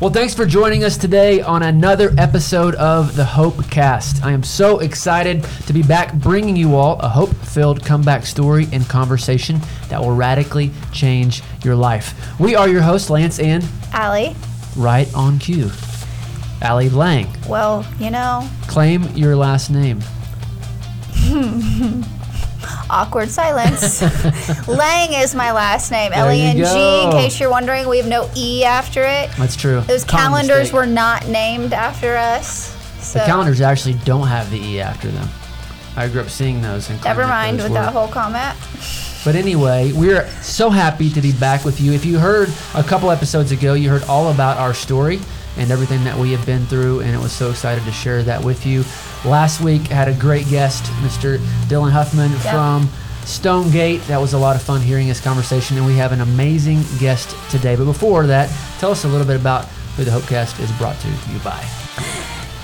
Well, thanks for joining us today on another episode of the Hope Cast. I am so excited to be back bringing you all a hope filled comeback story and conversation that will radically change your life. We are your hosts, Lance and Allie. Right on cue. Allie Lang. Well, you know, Claim your last name. awkward silence. Lang is my last name. L E N G. In case you're wondering, we have no E after it. That's true. Those Common calendars mistake. were not named after us. So The calendars actually don't have the E after them. I grew up seeing those. And Never mind with were. that whole comment. But anyway, we're so happy to be back with you. If you heard a couple episodes ago, you heard all about our story and everything that we have been through, and it was so excited to share that with you. Last week, I had a great guest, Mr. Dylan Huffman Yep. from Stonegate. That was a lot of fun hearing his conversation, and we have an amazing guest today. But before that, tell us a little bit about who the Hopecast is brought to you by.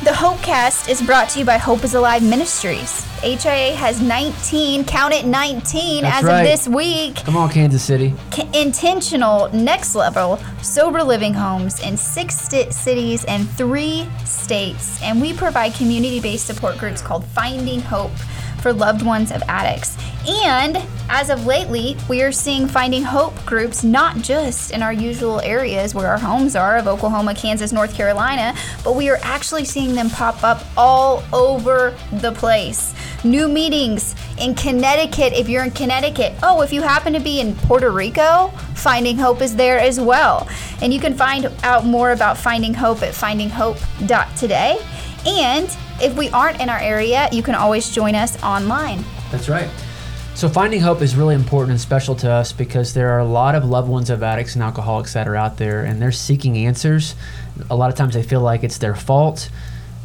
The Hopecast is brought to you by Hope is Alive Ministries. HIA has 19, count it 19 That's as right. of this week. Come on, Kansas City. Intentional next level sober living homes in six sti- cities and three states and we provide community-based support groups called finding hope for loved ones of addicts and as of lately we are seeing finding hope groups not just in our usual areas where our homes are of oklahoma kansas north carolina but we are actually seeing them pop up all over the place new meetings in Connecticut. If you're in Connecticut, oh, if you happen to be in Puerto Rico, Finding Hope is there as well. And you can find out more about Finding Hope at findinghope.today. And if we aren't in our area, you can always join us online. That's right. So finding hope is really important and special to us because there are a lot of loved ones of addicts and alcoholics that are out there and they're seeking answers. A lot of times they feel like it's their fault,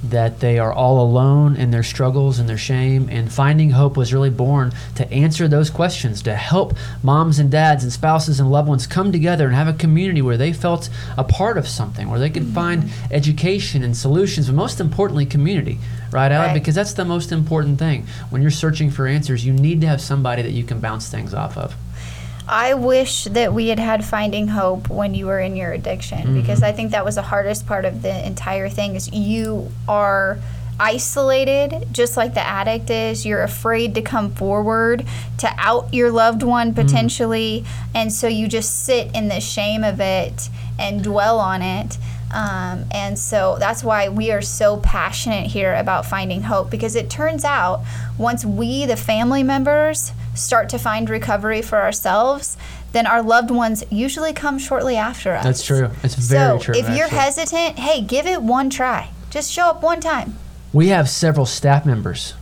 that they are all alone in their struggles and their shame. And finding hope was really born to answer those questions, to help moms and dads and spouses and loved ones come together and have a community where they felt a part of something, where they could mm-hmm. find education and solutions, but most importantly, community. Right, Allie? Right. Because that's the most important thing. When you're searching for answers, you need to have somebody that you can bounce things off of. I wish that we had had finding hope when you were in your addiction because I think that was the hardest part of the entire thing is you are isolated just like the addict is. You're afraid to come forward to out your loved one potentially and so you just sit in the shame of it and dwell on it. Um, and so that's why we are so passionate here about finding hope because it turns out once we, the family members, start to find recovery for ourselves, then our loved ones usually come shortly after us. That's true. It's very so true. if you're hesitant, hey, give it one try. Just show up one time. we have several staff members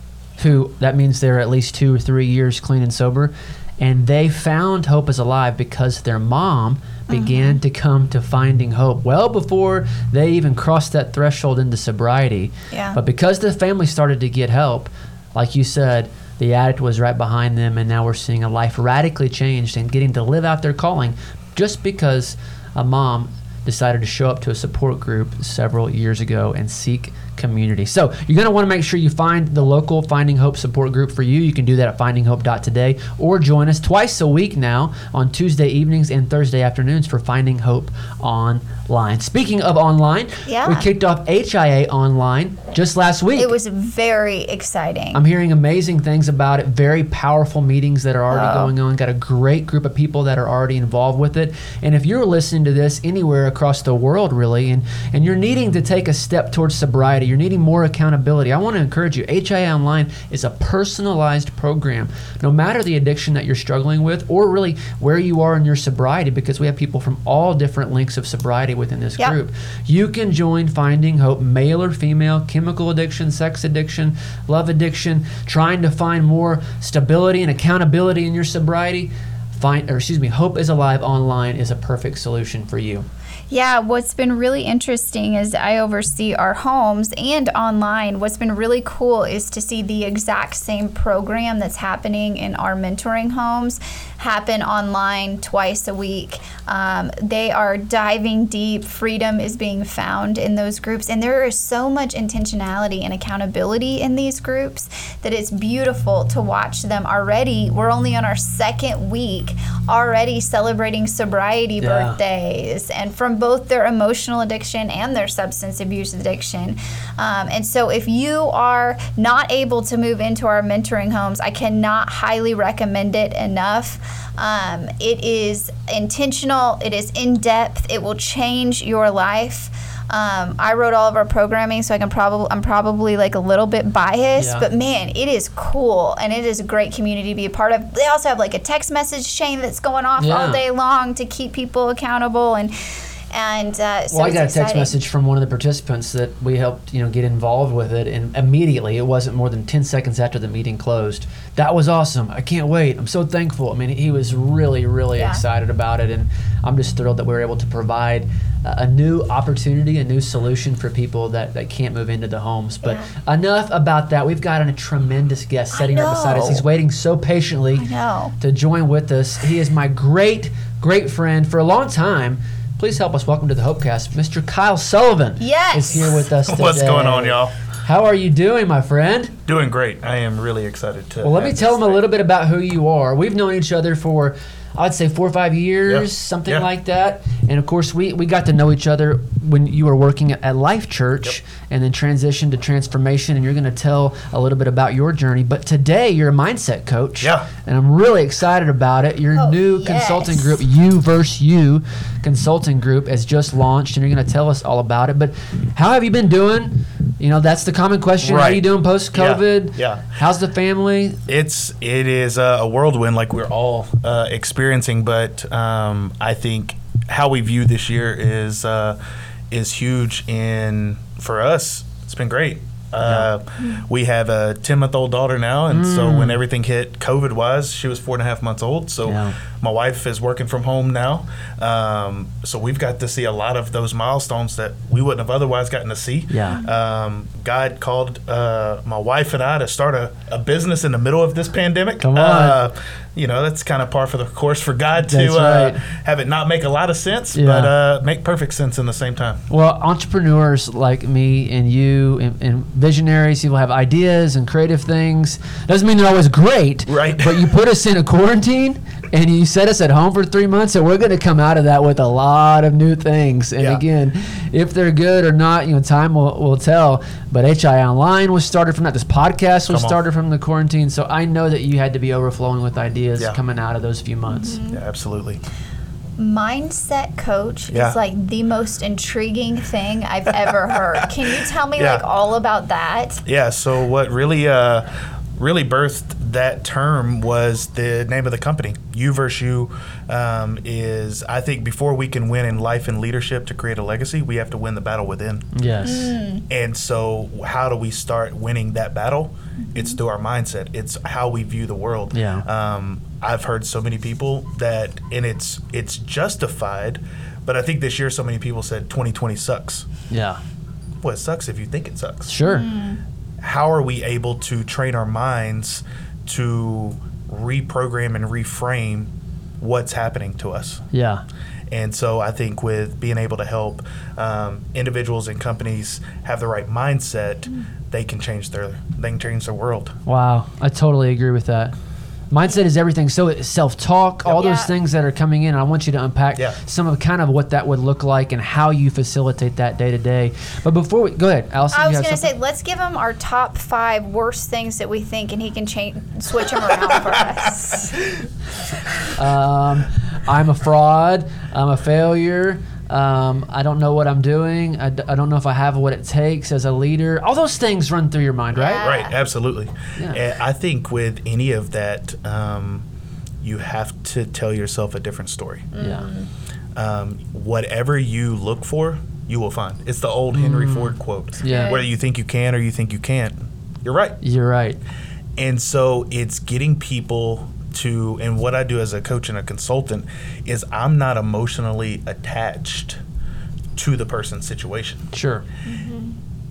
who that means they're at least two or three years clean and sober, and they found Hope is Alive because their mom began Mm-hmm. to come to finding hope well before they even crossed that threshold into sobriety. Yeah. But because the family started to get help, like you said, the addict was right behind them, and now we're seeing a life radically changed and getting to live out their calling just because a mom decided to show up to a support group several years ago and seek community. So you're going to want to make sure you find the local Finding Hope support group for you. You can do that at findinghope.today or join us twice a week now on Tuesday evenings and Thursday afternoons for Finding Hope online. Speaking of online, Yeah. we kicked off HIA online just last week. It was very exciting. I'm hearing amazing things about it. Very powerful meetings that are already Oh. going on. Got a great group of people that are already involved with it. And if you're listening to this anywhere across the world, really, and, and you're needing to take a step towards sobriety, you're needing more accountability, I want to encourage you. HIA Online is a personalized program. No matter the addiction that you're struggling with, or really where you are in your sobriety, because we have people from all different lengths of sobriety within this Yep. group, you can join Finding Hope, male or female, chemical addiction, sex addiction, love addiction, trying to find more stability and accountability in your sobriety. Find, or excuse me, Hope is Alive online is a perfect solution for you. Yeah, what's been really interesting is I oversee our homes and online. What's been really cool is to see the exact same program that's happening in our mentoring homes happen online twice a week. Um, they are diving deep. Freedom is being found in those groups, and there is so much intentionality and accountability in these groups that it's beautiful to watch them already. We're only on our second week, already celebrating sobriety Yeah. birthdays and from from both their emotional addiction and their substance abuse addiction. Um, and so, if you are not able to move into our mentoring homes, I cannot highly recommend it enough. Um, it is intentional, it is in depth, it will change your life. Um, I wrote all of our programming, so I can probably I'm probably like a little bit biased, Yeah. but man, it is cool and it is a great community to be a part of. They also have like a text message chain that's going off Yeah. all day long to keep people accountable and and uh, so well, I got a text exciting. message from one of the participants that we helped, you know, get involved with it, and immediately it wasn't more than ten seconds after the meeting closed. That was awesome. I can't wait. I'm so thankful. I mean, he was really, really Yeah. excited about it, and I'm just thrilled that we were able to provide a new opportunity, a new solution for people that, that can't move into the homes. But enough about that. We've got a tremendous guest sitting right beside us. He's waiting so patiently to join with us. He is my great, great friend for a long time. Please help us welcome to the Hopecast, Mr. Kyle Sullivan. Yes. is here with us today. What's going on, y'all? How are you doing, my friend? Doing great. I am really excited to. Well, let me tell this them a little bit about who you are. We've known each other for, I'd say, four or five years, Yeah. something Yeah. like that. And of course, we, we got to know each other when you were working at, at Life Church and then transitioned to transformation. And you're going to tell a little bit about your journey. But today, you're a mindset coach. Yeah. And I'm really excited about it. Your Oh, new yes. consulting group, You versus You Consulting Group, has just launched, and you're going to tell us all about it. But how have you been doing? You know, that's the common question. How are you doing post COVID? Yeah, yeah. How's the family? It's it is a, a whirlwind like we're all uh, experiencing, but um, I think how we view this year is uh, is huge in for us. It's been great. Uh, We have a ten month old daughter now, and so when everything hit COVID wise, she was four and a half months old. So Yeah. My wife is working from home now, um, so we've got to see a lot of those milestones that we wouldn't have otherwise gotten to see. Yeah. Um, God called uh, my wife and I to start a, a business in the middle of this pandemic. Come on. Uh, you know, that's kind of par for the course for God to That's uh, have it not make a lot of sense, Yeah. but uh, make perfect sense in the same time. Well, entrepreneurs like me and you and, and visionaries, people have ideas and creative things. Doesn't mean they're always great, Right. But you put us in a quarantine and you set us at home for three months, and we're going to come out of that with a lot of new things. And Yeah. again, if they're good or not, you know, time will, will tell. But HI Online was started from that. This podcast was Come on. started from the quarantine. So I know that you had to be overflowing with ideas Yeah. coming out of those few months. Yeah, absolutely. mindset coach Yeah. is like the most intriguing thing I've ever heard. Can you tell me Yeah. like all about that? Yeah. So what really, uh, really birthed that term was the name of the company. You versus you um, is, I think, before we can win in life and leadership to create a legacy, we have to win the battle within. Yes. And so, how do we start winning that battle? It's through our mindset. It's how we view the world. Yeah. Um, I've heard so many people that, and it's it's justified, but I think this year so many people said 2020 sucks. Yeah. Well, it sucks if you think it sucks. Sure. How are we able to train our minds to reprogram and reframe what's happening to us? Yeah. And so I think with being able to help um, individuals and companies have the right mindset, they can change their they can change the world. Wow, I totally agree with that. Mindset is everything. So self-talk, all those Yeah. things that are coming in. I want you to unpack Yeah. some of kind of what that would look like and how you facilitate that day to day. But before we go ahead, Allison, I was going to say, let's give him our top five worst things that we think, and he can change, switch them around for us. um, I'm a fraud. I'm a failure. Um, I don't know what I'm doing. I, d- I don't know if I have what it takes as a leader. All those things run through your mind, right? Yeah. Right, absolutely. Yeah. I think with any of that, um, you have to tell yourself a different story. Yeah. Um, whatever you look for, you will find. It's the old Henry Ford quote. Yeah. Whether you think you can or you think you can't, you're right. You're right. And so it's getting people to, and what I do as a coach and a consultant is I'm not emotionally attached to the person's situation. Sure.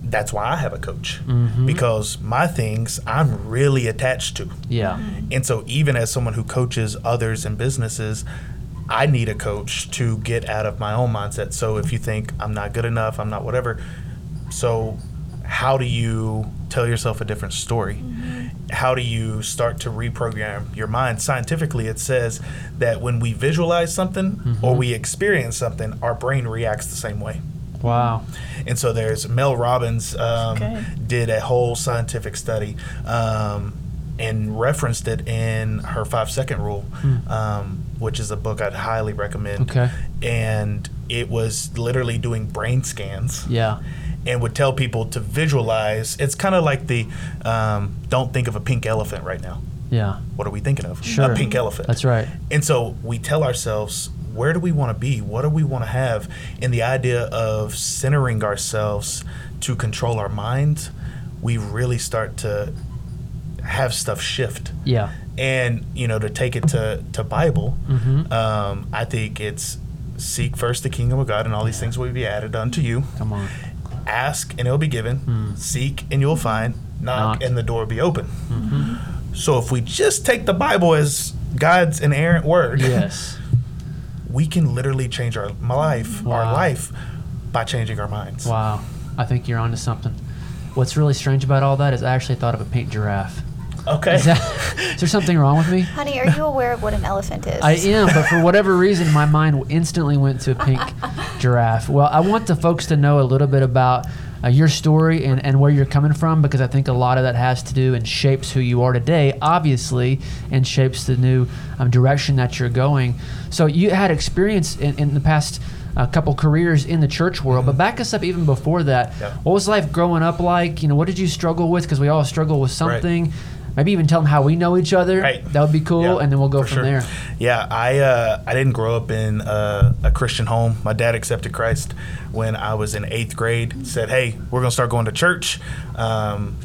That's why I have a coach Mm-hmm. because my things I'm really attached to. Yeah. And so, even as someone who coaches others and businesses, I need a coach to get out of my own mindset. So, if you think I'm not good enough, I'm not whatever, so how do you tell yourself a different story? How do you start to reprogram your mind? Scientifically, it says that when we visualize something or we experience something, our brain reacts the same way. Wow. And so there's Mel Robbins um, Good. did a whole scientific study um, and referenced it in her five second rule, um, which is a book I'd highly recommend. Okay. And it was literally doing brain scans Yeah. And would tell people to visualize. It's kind of like the um, don't think of a pink elephant right now. Yeah. What are we thinking of? Sure. A pink elephant. That's right. And so we tell ourselves, where do we want to be? What do we want to have? And the idea of centering ourselves to control our minds, we really start to have stuff shift. Yeah. And, you know, to take it to, to Bible, Mhm. um, I think it's seek first the kingdom of God and all these things will be added unto you. Come on. Ask and it'll be given. Hmm. Seek and you'll find. Knock, Knock. and the door will be open. Mm-hmm. So if we just take the Bible as God's inerrant word, Yes. we can literally change our life, our life, by changing our minds. Wow. I think you're onto something. What's really strange about all that is I actually thought of a pink giraffe. Okay. Is, that, is there something wrong with me? Honey, are you aware of what an elephant is? I am, but for whatever reason, my mind instantly went to a pink giraffe. Well, I want the folks to know a little bit about uh, your story and, and where you're coming from because I think a lot of that has to do and shapes who you are today, obviously, and shapes the new um, direction that you're going. So you had experience in, in the past. A couple careers in the church world, but back us up even before that. Yeah. What was life growing up like? You know, what did you struggle with? Because we all struggle with something. Maybe even tell them how we know each other. Right. That would be cool, Yeah, and then we'll go from sure. there. Yeah, I uh, I didn't grow up in uh, a Christian home. My dad accepted Christ when I was in eighth grade. Said, "Hey, we're gonna start going to church." Um,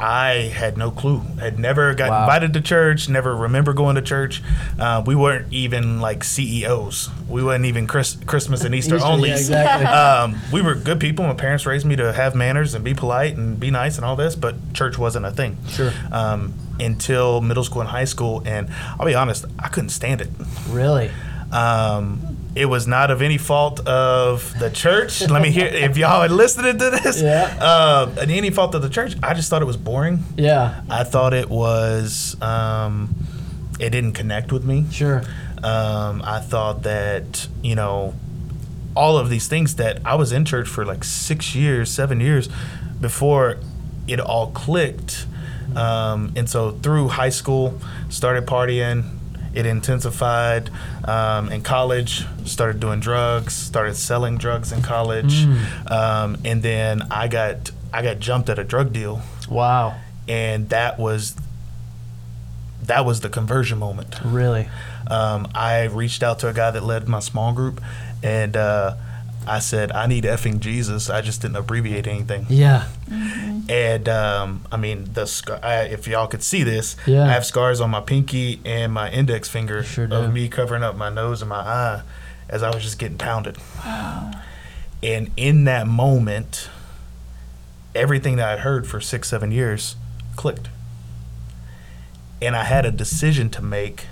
I had no clue. Had never got Wow. invited to church. Never remember going to church. Uh, we weren't even like CEOs. We weren't even Chris, Christmas and Easter, Easter, only. yeah, exactly. um, we were good people. My parents raised me to have manners and be polite and be nice and all this, but church wasn't a thing. Sure. Um, until middle school and high school, and I'll be honest, I couldn't stand it. Really? Um, it was not of any fault of the church. Let me hear if y'all had listened to this. Yeah. Uh, any fault of the church. I just thought it was boring. Yeah. I thought it was. Um, it didn't connect with me. Sure. Um, I thought that you know all of these things that I was in church for like six years, seven years before it all clicked. Um, and so through high school, started partying. It intensified um, in college. Started doing drugs. Started selling drugs in college, um, and then I got I got jumped at a drug deal, Wow. and that was that was the conversion moment Really? um, I reached out to a guy that led my small group, and uh, I said, "I need effing Jesus." I just didn't abbreviate anything. Yeah. And um, I mean, the scar- I, if y'all could see this, Yeah. I have scars on my pinky and my index finger sure do. of me covering up my nose and my eye as I was just getting pounded. Wow. And in that moment, everything that I'd heard for six, seven years clicked. And I had a decision to make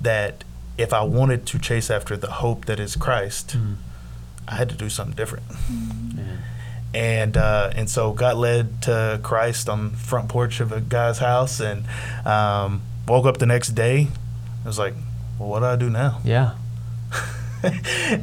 that if I wanted to chase after the hope that is Christ, I had to do something different. Man. And uh, and so got led to Christ on the front porch of a guy's house, and um, woke up the next day. I was like, "Well, what do I do now?" Yeah.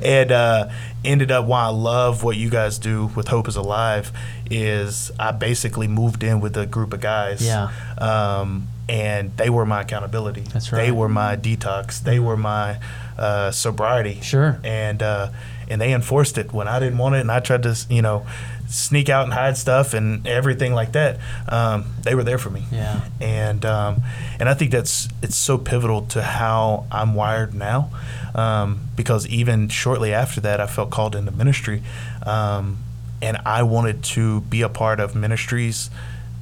and uh, ended up why I love what you guys do with Hope is Alive is I basically moved in with a group of guys. Yeah. Um, and they were my accountability. That's right. They were my detox. They were my uh, sobriety. Sure. And uh, and they enforced it when I didn't want it, and I tried to you know sneak out and hide stuff and everything like that. Um, they were there for me Yeah. and um, and I think that's it's so pivotal to how I'm wired now, um, because even shortly after that, I felt called into ministry, um, and I wanted to be a part of ministries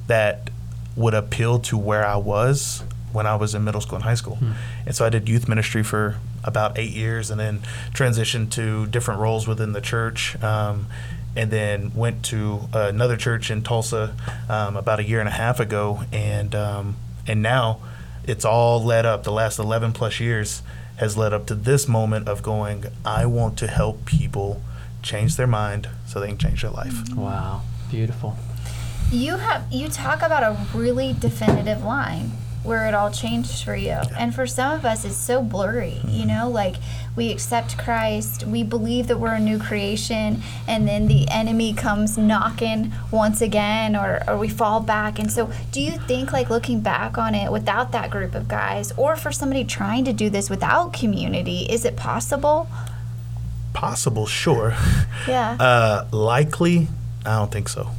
that would appeal to where I was when I was in middle school and high school, and so I did youth ministry for about eight years, and then transitioned to different roles within the church. Um, and then went to another church in Tulsa um, about a year and a half ago, and um, and now it's all led up. The last eleven plus years has led up to this moment of going. I want to help people change their mind so they can change their life. Wow. Beautiful. You have you talk about a really definitive line where it all changed for you. And for some of us it's so blurry, you know, like we accept Christ, we believe that we're a new creation, and then the enemy comes knocking once again or, or we fall back. And so do you think like looking back on it without that group of guys or for somebody trying to do this without community, is it possible? Possible, sure. Yeah. Uh, likely, I don't think so.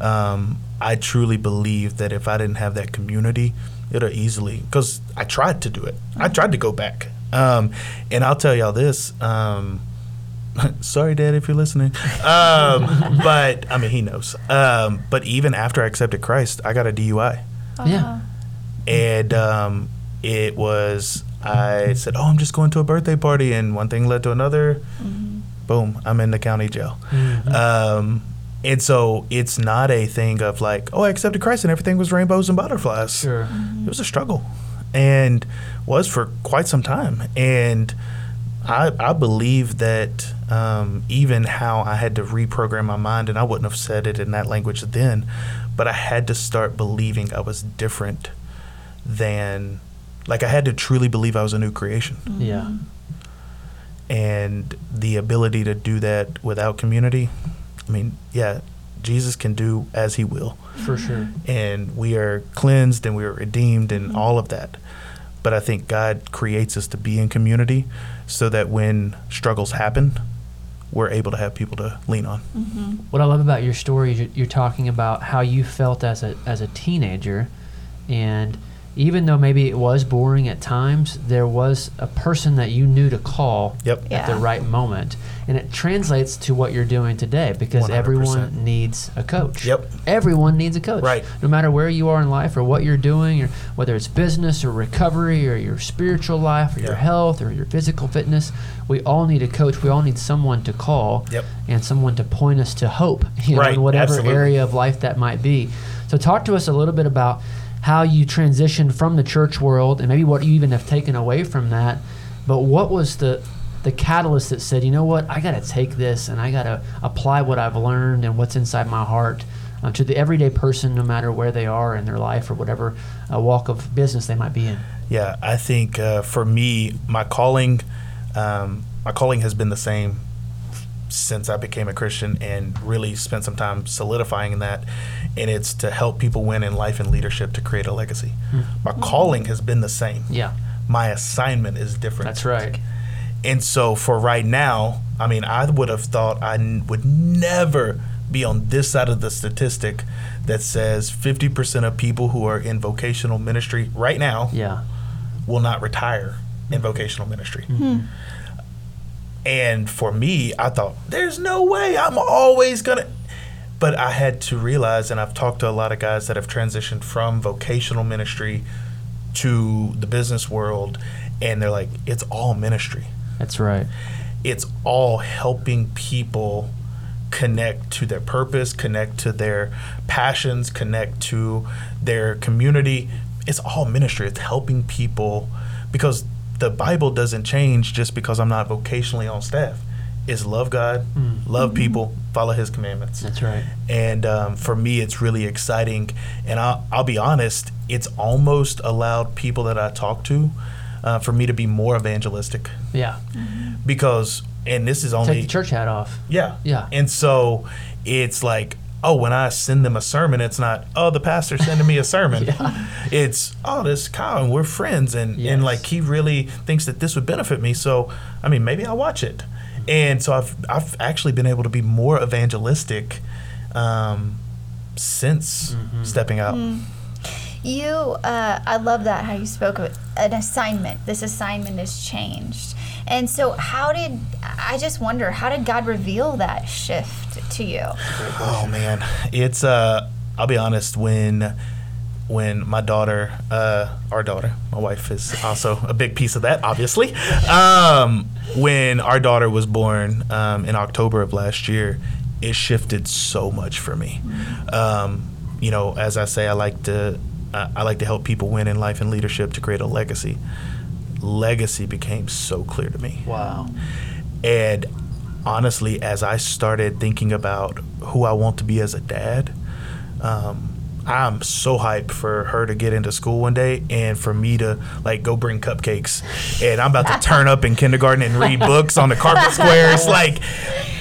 Um, I truly believe that if I didn't have that community, it'll easily because I tried to do it. I tried to go back, um, and I'll tell y'all this. Um, sorry, Dad, if you're listening. Um, but I mean, he knows. Um, but even after I accepted Christ, I got a DUI, Yeah. and um, it was. I said, "Oh, I'm just going to a birthday party," and one thing led to another. Boom, I'm in the county jail. Um, and so it's not a thing of like, oh, I accepted Christ and everything was rainbows and butterflies. Sure. It was a struggle and was for quite some time. And I, I believe that um, even how I had to reprogram my mind, and I wouldn't have said it in that language then, but I had to start believing I was different than, like, I had to truly believe I was a new creation. Yeah. And the ability to do that without community, I mean, yeah, Jesus can do as he will For sure. and we are cleansed and we are redeemed and all of that. But I think God creates us to be in community so that when struggles happen, we're able to have people to lean on. Mm-hmm. What I love about your story is you're, you're talking about how you felt as a as a teenager, and even though maybe it was boring at times, there was a person that you knew to call Yep. at the right moment, and it translates to what you're doing today because 100%. everyone needs a coach. Yep. Everyone needs a coach. Right. No matter where you are in life or what you're doing, or whether it's business or recovery or your spiritual life or your health or your physical fitness, we all need a coach. We all need someone to call Yep. and someone to point us to hope, you know, Right, in whatever absolutely. area of life that might be. So, talk to us a little bit about how you transitioned from the church world and maybe what you even have taken away from that. But what was the the catalyst that said, you know what, I got to take this and I got to apply what I've learned and what's inside my heart uh, to the everyday person, no matter where they are in their life or whatever uh, walk of business they might be in. Yeah, I think uh, for me, my calling, um, my calling has been the same since I became a Christian and really spent some time solidifying that. And it's to help people win in life and leadership to create a legacy. Hmm. My calling has been the same. Yeah, My assignment is different. that's right. And so for right now, I mean, I would have thought I n- would never be on this side of the statistic that says 50% of people who are in vocational ministry right now Yeah, will not retire in vocational ministry. Hmm. And for me, I thought, there's no way I'm always going to. But I had to realize, and I've talked to a lot of guys that have transitioned from vocational ministry to the business world, and they're like, it's all ministry that's right. it's all helping people connect to their purpose, connect to their passions, connect to their community. It's all ministry. It's helping people because the Bible doesn't change just because I'm not vocationally on staff. It's love God, love people, follow His commandments. That's right. And um, for me, it's really exciting. And I'll, I'll be honest, it's almost allowed people that I talk to uh, for me to be more evangelistic Yeah. because, and this is only Take the church hat off. yeah. Yeah. And so it's like, oh, when I send them a sermon, it's not, oh, the pastor sending me a sermon. It's, oh, this Kyle and we're friends. And, Yes. and like he really thinks that this would benefit me. So, I mean, maybe I'll watch it. And so I've, I've actually been able to be more evangelistic um, since Mm-hmm. stepping out. You, uh, I love that how you spoke of. An assignment. This assignment has changed. And so, how did, I just wonder, how did God reveal that shift to you? Oh man, it's uh I'll be honest when when my daughter uh our daughter, my wife is also a big piece of that obviously. Um when our daughter was born um in October of last year, it shifted so much for me. Um you know, as I say I like to uh, I like to help people win in life and leadership to create a legacy. Legacy became so clear to me. Wow. And honestly, as I started thinking about who I want to be as a dad, um, I'm so hyped for her to get into school one day and for me to like go bring cupcakes and I'm about to turn up in kindergarten and read books on the carpet squares like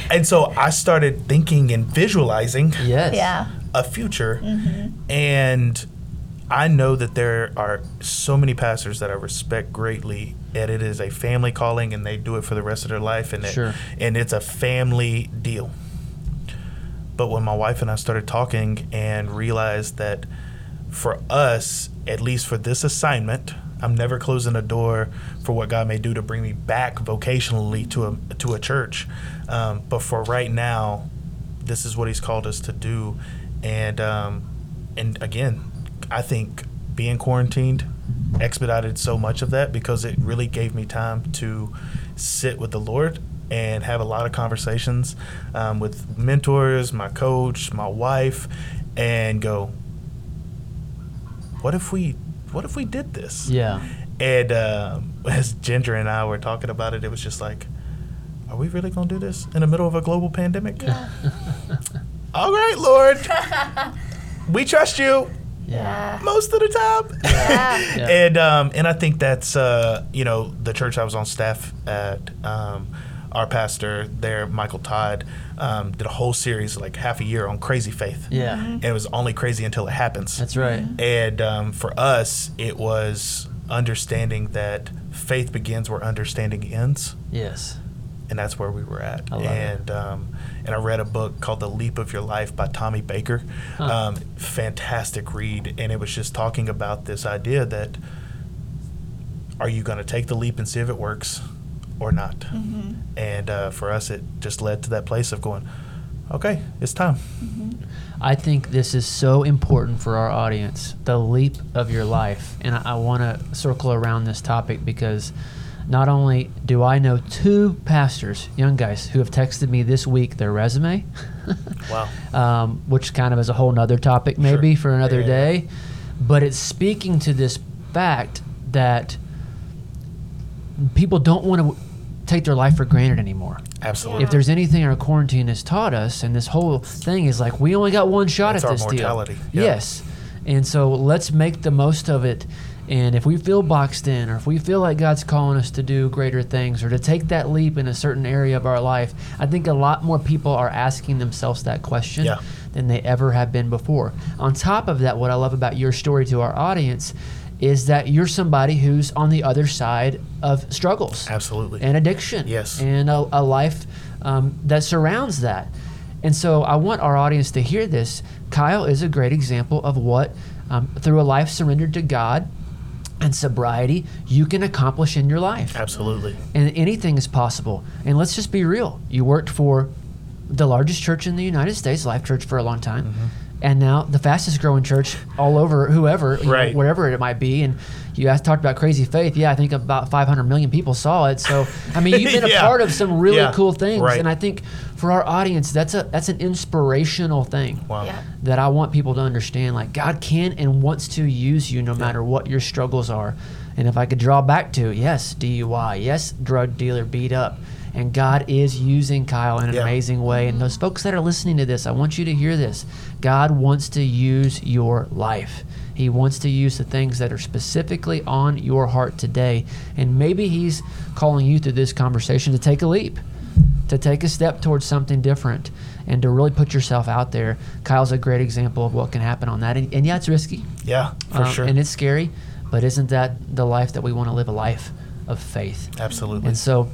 and so I started thinking and visualizing Yes. Yeah. a future and I know that there are so many pastors that I respect greatly and it is a family calling and they do it for the rest of their life and it, and it's a family deal. But when my wife and I started talking and realized that for us, at least for this assignment, I'm never closing a door for what God may do to bring me back vocationally to a to a church. Um, but for right now, this is what He's called us to do, and um, and again, I think being quarantined expedited so much of that because it really gave me time to sit with the Lord and have a lot of conversations um, with mentors, my coach, my wife, and go, what if we, what if we did this? Yeah. And um, as Ginger and I were talking about it, it was just like, are we really going to do this in the middle of a global pandemic? Yeah. All right, Lord. we trust you Yeah. most of the time. Yeah. Yeah. and um, and I think that's uh, you know the church I was on staff at. Um, our pastor there, Michael Todd, um, did a whole series like half a year on crazy faith. Yeah. and it was only crazy until it happens. That's right. And um, for us, it was understanding that faith begins where understanding ends, Yes. And that's where we were at. I and um, and I read a book called The Leap of Your Life by Tommy Baker. Huh. Um, fantastic read, and it was just talking about this idea that are you going to take the leap and see if it works or not? Mm-hmm. And uh, for us, it just led to that place of going, okay, it's time. I think this is so important for our audience the leap of your life. And I, I want to circle around this topic because not only do I know two pastors, young guys, who have texted me this week their resume, Wow. um, which kind of is a whole nother topic maybe Sure. for another Yeah, yeah, yeah. day. But it's speaking to this fact that people don't want to take their life for granted anymore. Absolutely. If there's anything our quarantine has taught us, and this whole thing is like we only got one shot at this deal. Yeah. Yes, and so let's make the most of it. And if we feel boxed in, or if we feel like God's calling us to do greater things, or to take that leap in a certain area of our life, I think a lot more people are asking themselves that question Yeah. than they ever have been before. On top of that, what I love about your story to our audience is that you're somebody who's on the other side of struggles Absolutely. and addiction. Yes. And a, a life um, that surrounds that. And so I want our audience to hear this. Kyle is a great example of what, um, through a life surrendered to God and sobriety, you can accomplish in your life. Absolutely. And anything is possible. And let's just be real. You worked for the largest church in the United States, Life Church, for a long time. Mm-hmm. And now the fastest growing church all over, whoever, you know, Right. wherever it might be. And you asked, talked about crazy faith. Yeah, I think about 500 million people saw it. So, I mean, you've been Yeah. a part of some really Yeah. cool things. Right. And I think for our audience, that's a that's an inspirational thing Wow. Yeah. that I want people to understand. Like God can and wants to use you no matter what your struggles are. And if I could draw back to yes, DUI, yes, drug dealer beat up, and God is using Kyle in an Yeah. amazing way. And those folks that are listening to this, I want you to hear this. God wants to use your life. He wants to use the things that are specifically on your heart today. And maybe He's calling you through this conversation to take a leap to take a step towards something different and to really put yourself out there. Kyle's a great example of what can happen on that. And, and yeah, it's risky. Yeah, for um, sure. And it's scary, but isn't that the life that we want to live a life of faith? Absolutely. And so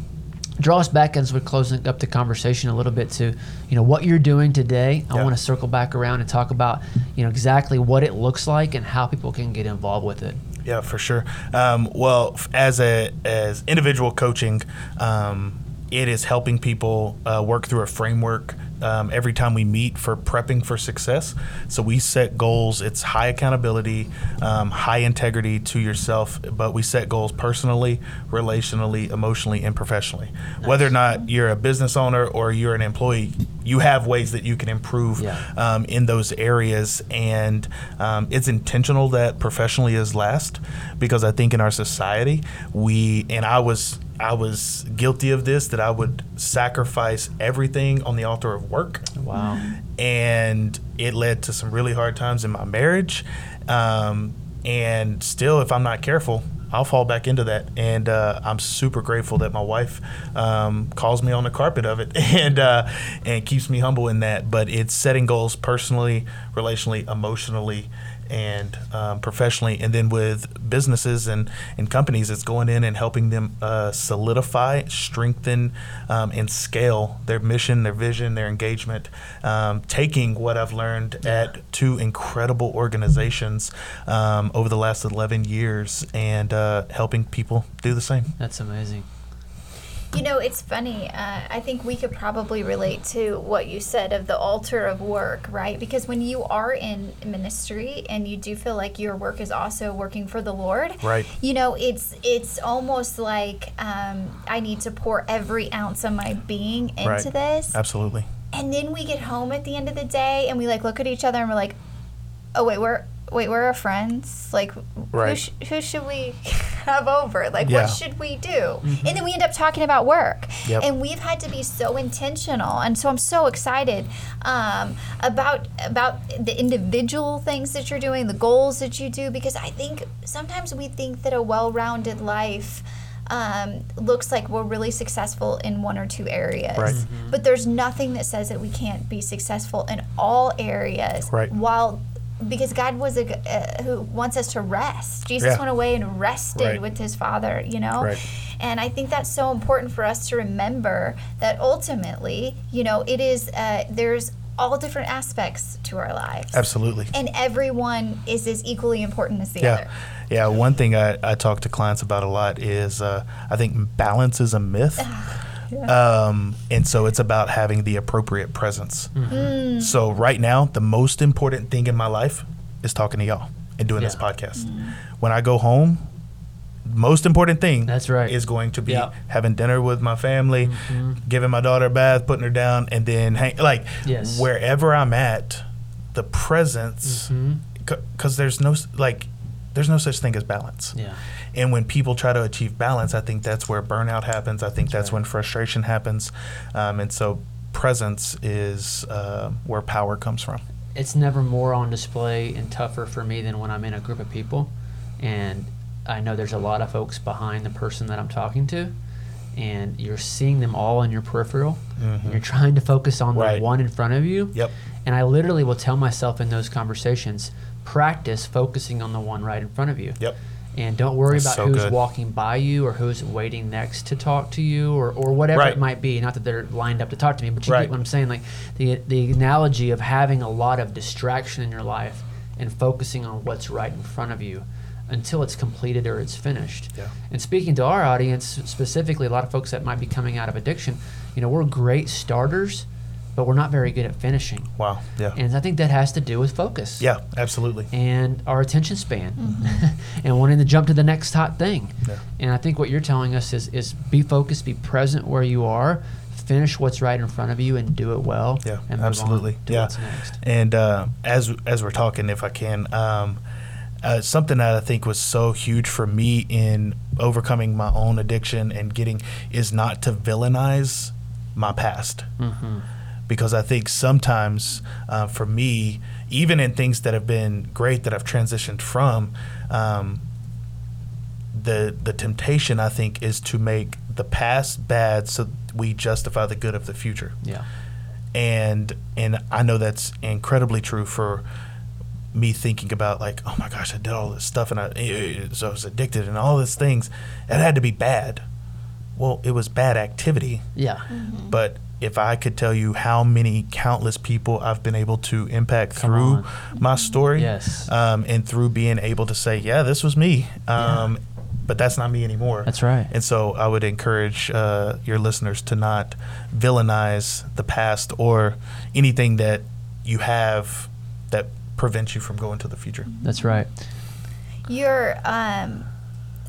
draw us back as we're closing up the conversation a little bit to, you know, what you're doing today. I Yeah. want to circle back around and talk about, you know, exactly what it looks like and how people can get involved with it. Yeah, for sure. Um, well, as a as individual coaching, um, it is helping people uh, work through a framework um, every time we meet for prepping for success. So we set goals. It's high accountability, um, high integrity to yourself, but we set goals personally, relationally, emotionally, and professionally. Whether or not you're a business owner or you're an employee, you have ways that you can improve Yeah. um, in those areas. And um, it's intentional that professionally is last because I think in our society, we, and I was I was guilty of this that I would sacrifice everything on the altar of work. Wow. And it led to some really hard times in my marriage. Um, and still, if I'm not careful, I'll fall back into that. And uh, I'm super grateful that my wife um, calls me on the carpet of it and uh, and keeps me humble in that. But it's setting goals personally, relationally, emotionally, and um, professionally, and then with businesses and, and companies, it's going in and helping them uh, solidify, strengthen, um, and scale their mission, their vision, their engagement. Um, taking what I've learned at two incredible organizations um, over the last 11 years and uh, helping people do the same. That's amazing. You know, it's funny. Uh, I think we could probably relate to what you said of the altar of work, right? Because when you are in ministry and you do feel like your work is also working for the Lord, Right. You know, it's it's almost like um, I need to pour every ounce of my being into Right. this, Absolutely. and then we get home at the end of the day and we like look at each other and we're like, oh wait, we're wait, we're our friends. Like, who, sh- who should we have over? Like, Yeah. what should we do? And then we end up talking about work. Yep. And we've had to be so intentional, and so I'm so excited um, about about the individual things that you're doing, the goals that you do, because I think sometimes we think that a well-rounded life. Um, looks like we're really successful in one or two areas, Right. but there's nothing that says that we can't be successful in all areas Right. while because God was a uh, who wants us to rest. Jesus Yeah. went away and rested Right. with his Father, you know. Right. And I think that's so important for us to remember that ultimately, you know, it is uh, there's all different aspects to our lives, Absolutely. and everyone is as equally important as the Yeah. other. Yeah. One thing I, I talk to clients about a lot is uh, I think balance is a myth. Um, and so it's about having the appropriate presence. Mm. So, right now, the most important thing in my life is talking to y'all and doing this Yeah. podcast. When I go home, most important thing That's right. is going to be Yeah. having dinner with my family, giving my daughter a bath, putting her down, and then hang, like Yes. wherever I'm at, the presence because there's no like there's no such thing as balance Yeah. And when people try to achieve balance i think that's where burnout happens i think that's right. when frustration happens um, and so presence is uh, where power comes from it's never more on display and tougher for me than when I'm in a group of people and I know there's a lot of folks behind the person that I'm talking to and you're seeing them all in your peripheral and you're trying to focus on Mm-hmm. Right. the one in front of you. Yep. And I literally will tell myself in those conversations, practice focusing on the one right in front of you. Yep. And don't worry That's about so who's good. walking by you or who's waiting next to talk to you or, or whatever Right. it might be. Not that they're lined up to talk to me, but you Right. get what I'm saying. Like the the analogy of having a lot of distraction in your life and focusing on what's right in front of you until it's completed or it's finished. Yeah. And speaking to our audience specifically, a lot of folks that might be coming out of addiction, you know, we're great starters, but we're not very good at finishing. wow yeah And I think that has to do with focus yeah absolutely and our attention span and wanting to jump to the next hot thing. Yeah. And I think what you're telling us is, is be focused, be present where you are, finish what's right in front of you and do it well. Yeah, and move absolutely. On to yeah, what's next. and uh, as as we're talking, if I can, um, uh, something that I think was so huge for me in overcoming my own addiction and getting is not to villainize my past, Mm-hmm. Because I think sometimes uh, for me, even in things that have been great that I've transitioned from. Um, the the temptation I think is to make the past bad so we justify the good of the future Yeah. and and I know that's incredibly true for me thinking about like oh my gosh I did all this stuff and I, eh, so I was addicted and all these things it had to be bad well it was bad activity Yeah. but if I could tell you how many countless people I've been able to impact Come through on. my story Yes. um, and through being able to say yeah this was me um, but that's not me anymore That's right. and so I would encourage uh, your listeners to not villainize the past or anything that you have that prevents you from going to the future. That's right. You're, um,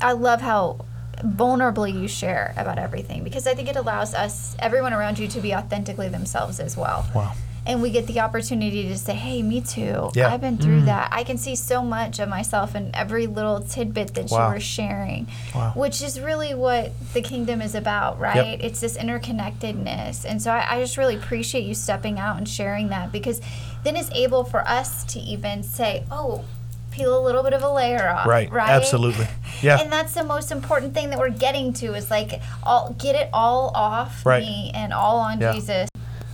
I love how vulnerably you share about everything because I think it allows us, everyone around you, to be authentically themselves as well. Wow. and we get the opportunity to say, "Hey, me too. Yeah. I've been through mm. that. I can see so much of myself in every little tidbit that Wow. you were sharing." Wow. Which is really what the kingdom is about, right? It's this interconnectedness. And so I, I just really appreciate you stepping out and sharing that because then it's able for us to even say, "Oh, peel a little bit of a layer off." Right. Right. Absolutely. Yeah. And that's the most important thing that we're getting to is like all get it all off Right. me and all on Yeah. Jesus.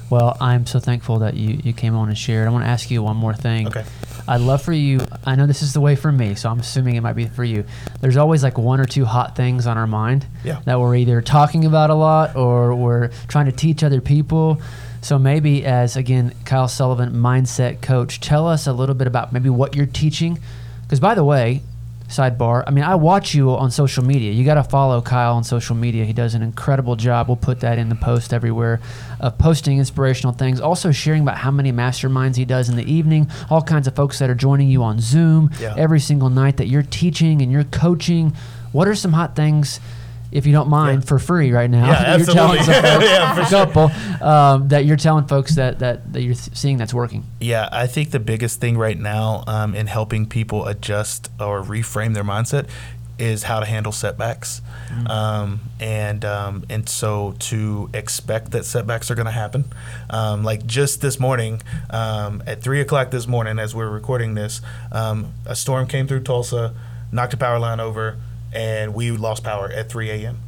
Well, I'm so thankful that you, you came on and shared. I want to ask you one more thing. Okay. I'd love for you. I know this is the way for me, so I'm assuming it might be for you. There's always like one or two hot things on our mind Yeah. that we're either talking about a lot or we're trying to teach other people. So maybe as again Kyle Sullivan, mindset coach, tell us a little bit about maybe what you're teaching. Because by the way, sidebar, I mean I watch you on social media. You got to follow Kyle on social media. He does an incredible job. We'll put that in the post everywhere of posting inspirational things. Also sharing about how many masterminds he does in the evening. All kinds of folks that are joining you on Zoom Yeah. every single night that you're teaching and you're coaching. What are some hot things? If you don't mind, Yeah. for free right now, Yeah, you're telling absolutely. some folks, Yeah, for a sure. um, that you're telling folks that, that, that you're th- seeing that's working. Yeah, I think the biggest thing right now um, in helping people adjust or reframe their mindset is how to handle setbacks, um, and um, and so to expect that setbacks are going to happen. Um, like just this morning, um, at three o'clock this morning, as we are recording this, um, a storm came through Tulsa, knocked a power line over, and we lost power at 3 a.m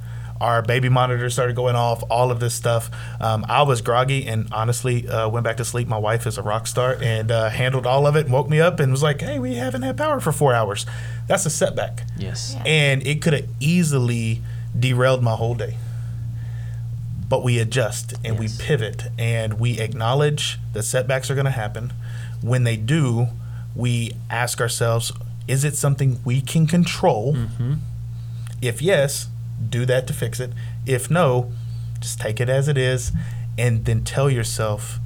our baby monitor started going off all of this stuff um, i was groggy and honestly uh, went back to sleep my wife is a rock star and uh, handled all of it and woke me up and was like hey we haven't had power for four hours that's a setback Yes. Yeah. and it could have easily derailed my whole day but we adjust and Yes. we pivot and we acknowledge that setbacks are going to happen when they do we ask ourselves is it something we can control Mm-hmm. If yes do that to fix it. If no just take it as it is and then tell yourself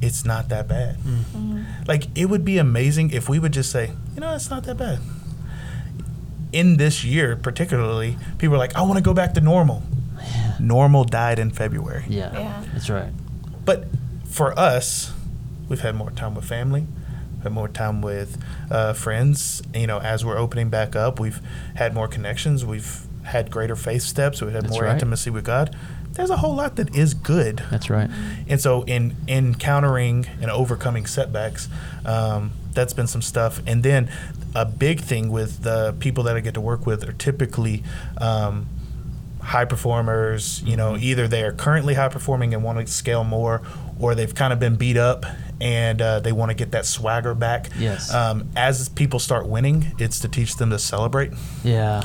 it's not that bad. Mm. Mm-hmm. Like it would be amazing if we would just say you know it's not that bad. In this year particularly people are like i want to go back to normal. Normal died in february. Yeah. Yeah. That's right. but for us, we've had more time with family, more time with uh, friends. You know, as we're opening back up, we've had more connections. We've had greater faith steps. We've had That's more right. intimacy with God. There's a whole lot that is good. That's right. And so, in encountering and overcoming setbacks, um, that's been some stuff. And then, a big thing with the people that I get to work with are typically um, high performers. You know, either they are currently high performing and want to scale more, or they've kind of been beat up and uh, they want to get that swagger back. Yes. Um, as people start winning, it's to teach them to celebrate Yeah.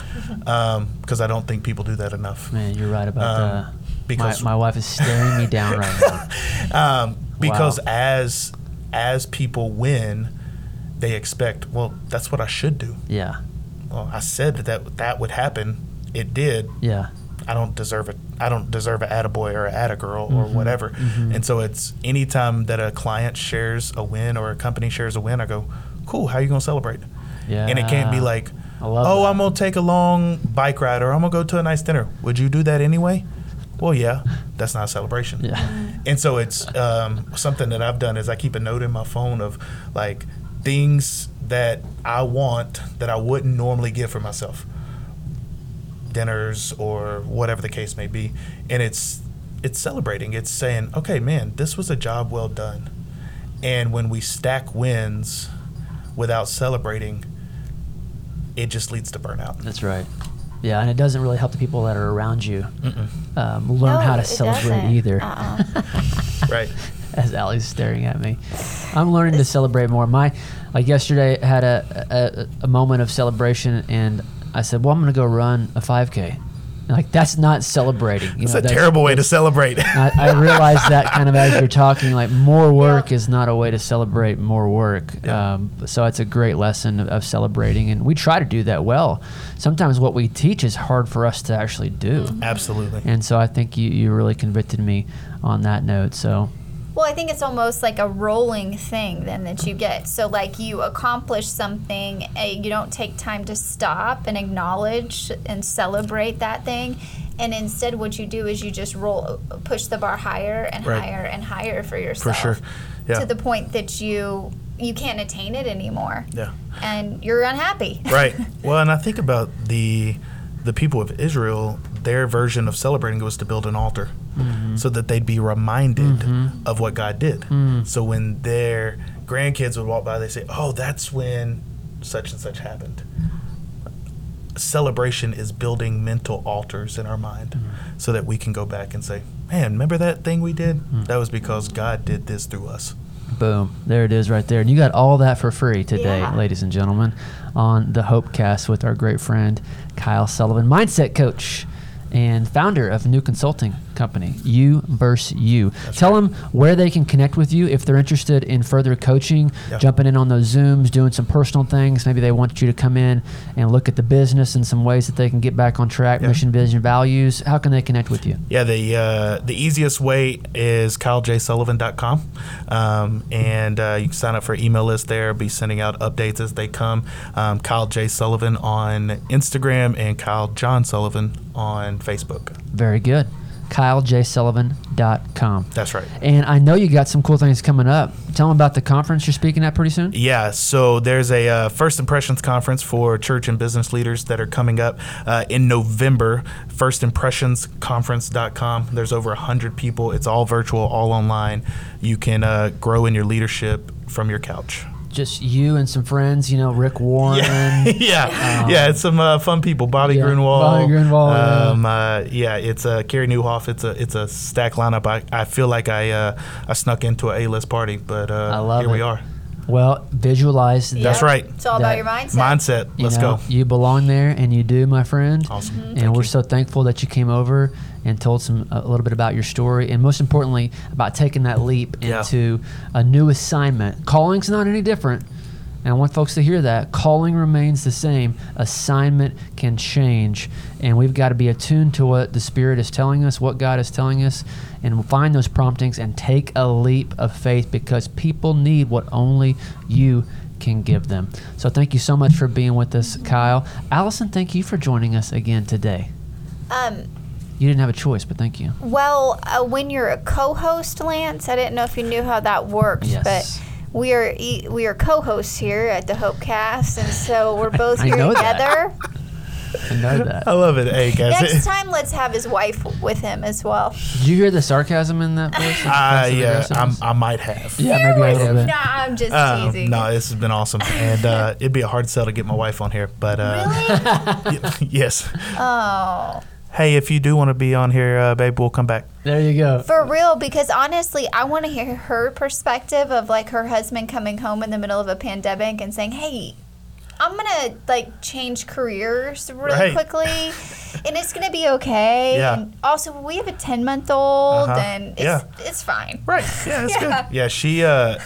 because I don't think people do that enough. Man, you're right about Um, that. because- my, my wife is staring me down right now. um, because Wow. as as people win, they expect. Well, that's what I should do. Yeah. Well, I said that that, that would happen. It did. Yeah. I don't deserve it. I don't deserve an attaboy or an attagirl or Mhm, whatever. mhm. And so it's anytime that a client shares a win or a company shares a win, I go, "Cool, how are you gonna celebrate?" Yeah. And it can't be like, "Oh, that. I'm gonna take a long bike ride or I'm gonna go to a nice dinner." Would you do that anyway? Well, yeah. That's not a celebration. Yeah. And so it's um, something that I've done is I keep a note in my phone of like things that I want that I wouldn't normally get for myself, dinners or whatever the case may be, and it's it's celebrating. It's saying, okay, man, this was a job well done. And when we stack wins without celebrating, it just leads to burnout. That's right. Yeah, and it doesn't really help the people that are around you um, learn No, how to celebrate doesn't. either. Uh-uh. Right. As Allie's staring at me, I'm learning to celebrate more. My, like yesterday, had a, a a moment of celebration, and I said, "Well, I'm going to go run a 5K." And like that's not celebrating. You It's know, a terrible way to celebrate. I, I realize that kind of as you're talking, like more work Yeah. is not a way to celebrate more work. Yeah. Um, so it's a great lesson of, of celebrating, and we try to do that well. Sometimes what we teach is hard for us to actually do, Absolutely. and so I think you, you really convicted me on that note. So Well, I think it's almost like a rolling thing then that you get. So, like, you accomplish something, uh, you don't take time to stop and acknowledge and celebrate that thing. And instead, what you do is you just roll, push the bar higher and Right. higher and higher for yourself. sure. Yeah. To the point that you you can't attain it anymore, Yeah. and you're unhappy. right. Well, and I think about the the people of Israel. Their version of celebrating was to build an altar, mm-hmm. so that they'd be reminded mm-hmm. of what God did. Mm. So when their grandkids would walk by, they say, "Oh, that's when such and such happened." Celebration is building mental altars in our mind, mm-hmm. so that we can go back and say, "Man, remember that thing we did? Mm. That was because God did this through us." Boom. There it is right there. And you got all that for free today, Yeah. ladies and gentlemen, on the Hopecast with our great friend Kyle Sullivan, mindset coach and founder of new consulting company, You versus You. Tell them where they can connect with you if they're interested in further coaching, Yeah. jumping in on those Zooms, doing some personal things. Maybe they want you to come in and look at the business and some ways that they can get back on track, Yeah. mission, vision, values. How can they connect with you? Yeah, the uh, the easiest way is kyleJSullivan.com. Um, and uh, you can sign up for email list there. Be sending out updates as they come. Um, Kyle J. Sullivan on Instagram and Kyle John Sullivan on Facebook. Very good. KyleJSullivan.com. That's right. And I know you got some cool things coming up. Tell them about the conference you're speaking at pretty soon. Yeah, so there's a uh, First Impressions conference for church and business leaders that are coming up uh, in November. FirstImpressionsConference.com. There's over 100 people. It's all virtual, all online. You can uh, grow in your leadership from your couch. Just you and some friends, you know, Rick Warren. Yeah, yeah, yeah. It's some uh, fun people. Bobby Yeah, Gruenewald. Bobby Gruenewald, yeah. Um, uh, yeah, it's uh, Carey Nieuwhof. It's a it's a stack lineup. I, I feel like I uh, I snuck into a A list party, but uh, I love here we are. Well, visualize That's right. It's all about your mindset. Mindset. Let's know, go. You belong there, and you do, my friend. Awesome. Mhm. And Thank we're you. so thankful that you came over and told some a little bit about your story, and most importantly, about taking that leap Yeah. into a new assignment. Calling's not any different. And I want folks to hear that. Calling remains the same. Assignment can change. And we've got to be attuned to what the Spirit is telling us, what God is telling us, and find those promptings and take a leap of faith because people need what only you can give them. So thank you so much for being with us, Kyle. Allison, thank you for joining us again today. Um, You didn't have a choice, but thank you. well, uh, when you're a co-host, Lance, I didn't know if you knew how that works, Yes. but we are e- we are co-hosts here at the Hopecast, and so we're both I here know that. together. I know that. I love it. Hey guys. Next time, let's have his wife with him as well. Did you hear the sarcasm in that voice? Uh, yeah, I'm. I might have. Yeah, maybe I have. Nah, did. I'm just Um, teasing. no, this has been awesome, and uh, it'd be a hard sell to get my wife on here. But uh, Really? y- yes. Oh, Hey, if you do want to be on here, uh, babe, we'll come back. There you go. for real? Because honestly, I want to hear her perspective of like her husband coming home in the middle of a pandemic and saying, "Hey, I'm gonna like change careers really Right. quickly, and it's gonna be okay." Yeah. And also, we have a 10 month old, Uh-huh. and it's Yeah. it's fine. Right. Yeah, that's Yeah. good. Yeah, she uh,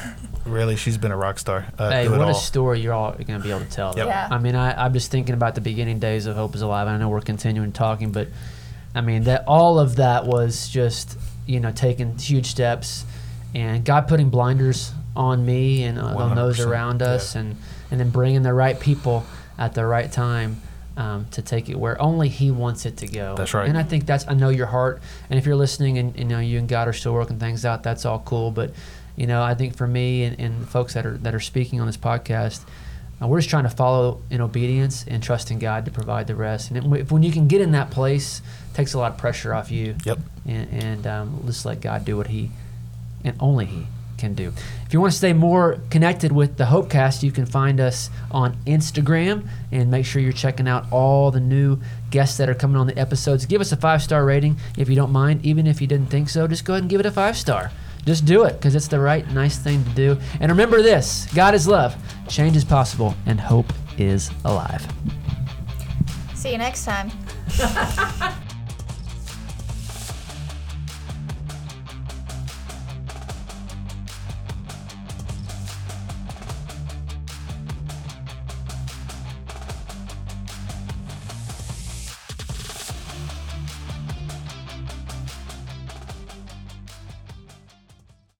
really, she's been a rock star. Uh, Hey, what a story you're all going to be able to tell. Yep. Yeah. I mean, I, I'm just thinking about the beginning days of Hope is Alive. I know we're continuing talking, but I mean, that all of that was just, you know, taking huge steps and God putting blinders on me and uh, on those around us yeah. and, and then bringing the right people at the right time. Um, to take it where only he wants it to go. That's right. And I think that's I know your heart. And if you're listening and you know you and God are still working things out, that's all cool. But you know, I think for me and, and folks that are that are speaking on this podcast, uh, we're just trying to follow in obedience and trust in God to provide the rest. And if, when you can get in that place, it takes a lot of pressure off you. Yep. And, and um, just let God do what He and only He can do. If you want to stay more connected with the Hopecast, you can find us on Instagram and make sure you're checking out all the new guests that are coming on the episodes. Give us a five star rating if you don't mind. Even if you didn't think so, just go ahead and give it a five star. Just do it because it's the right, nice thing to do. And remember this God is love, change is possible, and hope is alive. See you next time.